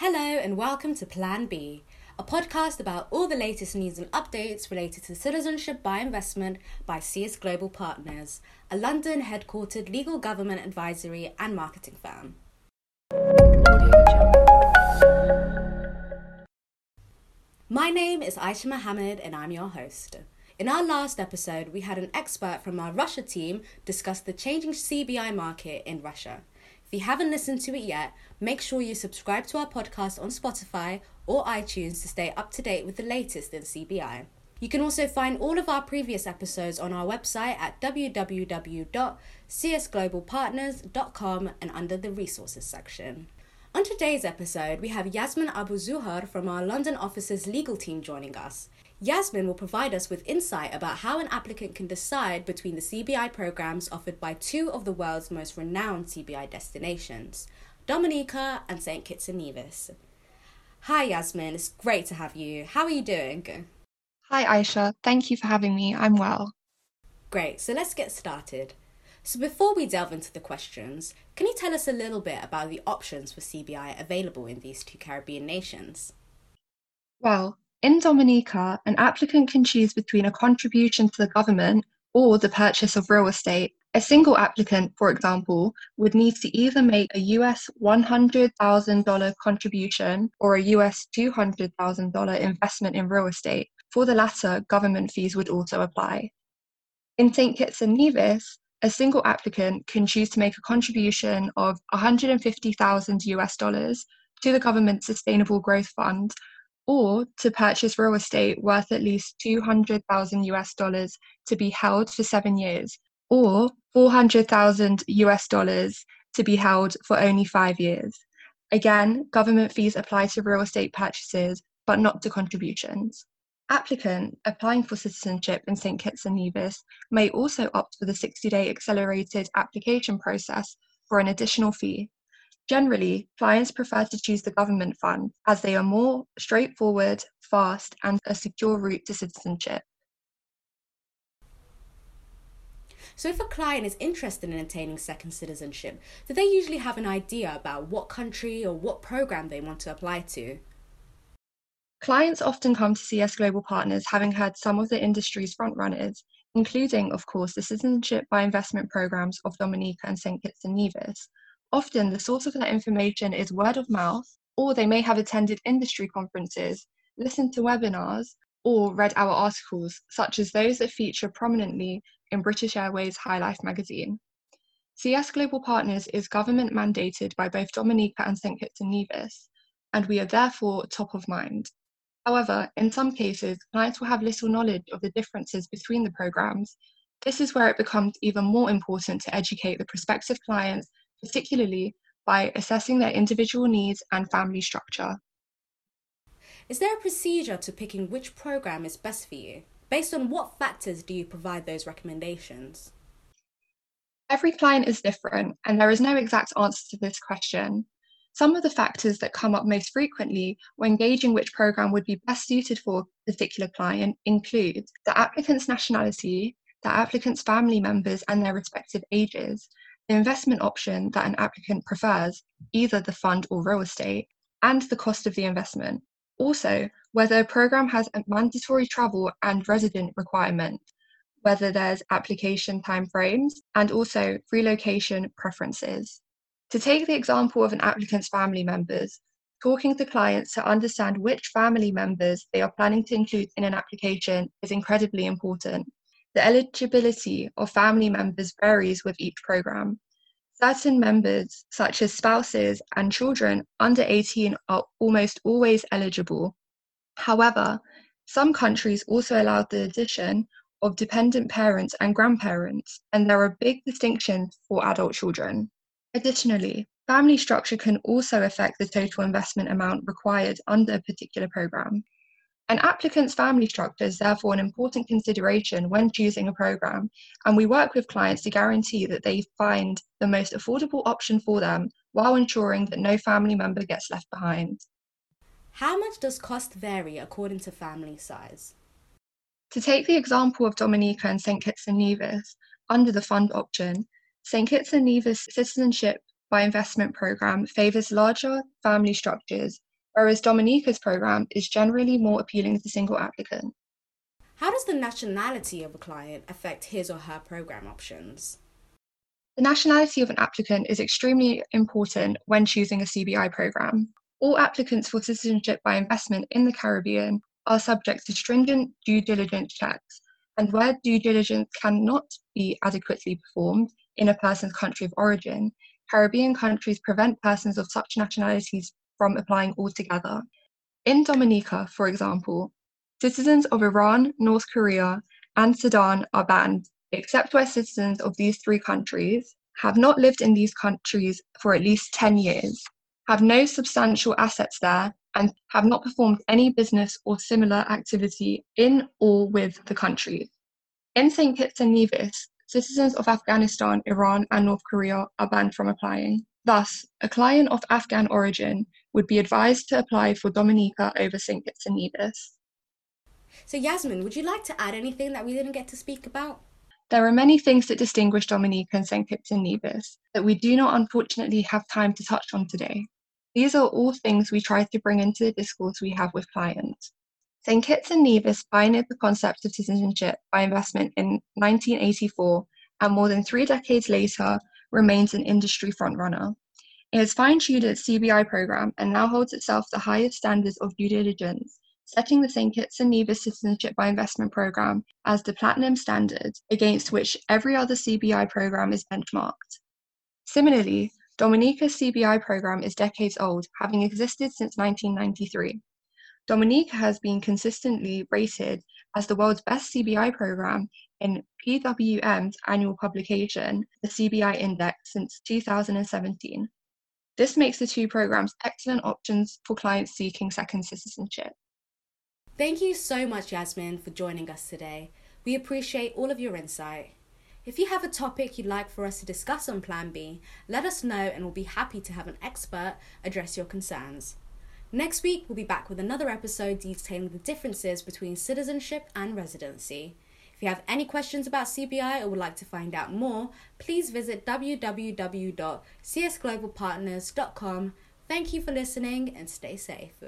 Hello, and welcome to Plan B, a podcast about all the latest news and updates related to citizenship by investment by CS Global Partners, a London headquartered legal government advisory and marketing firm. My name is Aisha Mohammed, and I'm your host. In our last episode, we had an expert from our Russia team discuss the changing CBI market in Russia. If you haven't listened to it yet, make sure you subscribe to our podcast on Spotify or iTunes to stay up to date with the latest in CBI. You can also find all of our previous episodes on our website at www.csglobalpartners.com and under the resources section. On today's episode, we have Yasmin Abu Zuhar from our London office's legal team joining us. Yasmin will provide us with insight about how an applicant can decide between the CBI programs offered by two of the world's most renowned CBI destinations, Dominica and St. Kitts and Nevis. Hi, Yasmin. It's great to have you. How are you doing? Hi, Aisha. Thank you for having me. I'm well. Great. So let's get started. So, before we delve into the questions, can you tell us a little bit about the options for CBI available in these two Caribbean nations? Well, in Dominica, an applicant can choose between a contribution to the government or the purchase of real estate. A single applicant, for example, would need to either make a US $100,000 contribution or a US $200,000 investment in real estate. For the latter, government fees would also apply. In St. Kitts and Nevis, a single applicant can choose to make a contribution of 150,000 US dollars to the government's Sustainable Growth Fund or to purchase real estate worth at least 200,000 US dollars to be held for seven years, or 400,000 US dollars to be held for only five years. Again, government fees apply to real estate purchases, but not to contributions. Applicant applying for citizenship in St. Kitts and Nevis may also opt for the 60 day accelerated application process for an additional fee. Generally, clients prefer to choose the government fund as they are more straightforward, fast, and a secure route to citizenship. So, if a client is interested in attaining second citizenship, do they usually have an idea about what country or what program they want to apply to? Clients often come to CS Global Partners having heard some of the industry's frontrunners, including, of course, the Citizenship by Investment programs of Dominica and St. Kitts and Nevis, Often, the source of that information is word of mouth, or they may have attended industry conferences, listened to webinars, or read our articles, such as those that feature prominently in British Airways High Life magazine. CS Global Partners is government mandated by both Dominica and St. Kitts and Nevis, and we are therefore top of mind. However, in some cases, clients will have little knowledge of the differences between the programs. This is where it becomes even more important to educate the prospective clients particularly by assessing their individual needs and family structure. Is there a procedure to picking which program is best for you? Based on what factors do you provide those recommendations? Every client is different, and there is no exact answer to this question. Some of the factors that come up most frequently when gauging which program would be best suited for a particular client include the applicant's nationality, the applicant's family members and their respective ages, the investment option that an applicant prefers, either the fund or real estate, and the cost of the investment. Also, whether a program has a mandatory travel and resident requirement, whether there's application timeframes, and also relocation preferences. To take the example of an applicant's family members, talking to clients to understand which family members they are planning to include in an application is incredibly important. The eligibility of family members varies with each program. Certain members, such as spouses and children under 18, are almost always eligible. However, some countries also allow the addition of dependent parents and grandparents, and there are big distinctions for adult children. Additionally, family structure can also affect the total investment amount required under a particular program. An applicant's family structure is therefore an important consideration when choosing a program, and we work with clients to guarantee that they find the most affordable option for them while ensuring that no family member gets left behind. How much does cost vary according to family size? To take the example of Dominica and St. Kitts and Nevis, under the fund option, St. Kitts and Nevis Citizenship by Investment Programme favours larger family structures whereas Dominica's program is generally more appealing to single applicants. How does the nationality of a client affect his or her program options? The nationality of an applicant is extremely important when choosing a CBI program. All applicants for citizenship by investment in the Caribbean are subject to stringent due diligence checks, and where due diligence cannot be adequately performed in a person's country of origin, Caribbean countries prevent persons of such nationalities from applying altogether. In Dominica, for example, citizens of Iran, North Korea, and Sudan are banned except where citizens of these three countries have not lived in these countries for at least 10 years, have no substantial assets there, and have not performed any business or similar activity in or with the countries. In St. Kitts and Nevis, citizens of Afghanistan, Iran, and North Korea are banned from applying. Thus, a client of Afghan origin would be advised to apply for Dominica over St. Kitts and Nevis. So, Yasmin, would you like to add anything that we didn't get to speak about? There are many things that distinguish Dominica and St. Kitts and Nevis that we do not unfortunately have time to touch on today. These are all things we try to bring into the discourse we have with clients. St. Kitts and Nevis pioneered the concept of citizenship by investment in 1984 and more than three decades later remains an industry frontrunner. It has fine tuned its CBI program and now holds itself the highest standards of due diligence setting the St. Kitts and Nevis Citizenship by Investment Programme as the platinum standard against which every other CBI programme is benchmarked. Similarly, Dominica's CBI programme is decades old, having existed since 1993. Dominica has been consistently rated as the world's best CBI program in PWM's annual publication, the CBI Index, since 2017. This makes the two programs excellent options for clients seeking second citizenship. Thank you so much, Yasmin, for joining us today. We appreciate all of your insight. If you have a topic you'd like for us to discuss on Plan B, let us know and we'll be happy to have an expert address your concerns. Next week, we'll be back with another episode detailing the differences between citizenship and residency. If you have any questions about CBI or would like to find out more, please visit www.csglobalpartners.com. Thank you for listening and stay safe.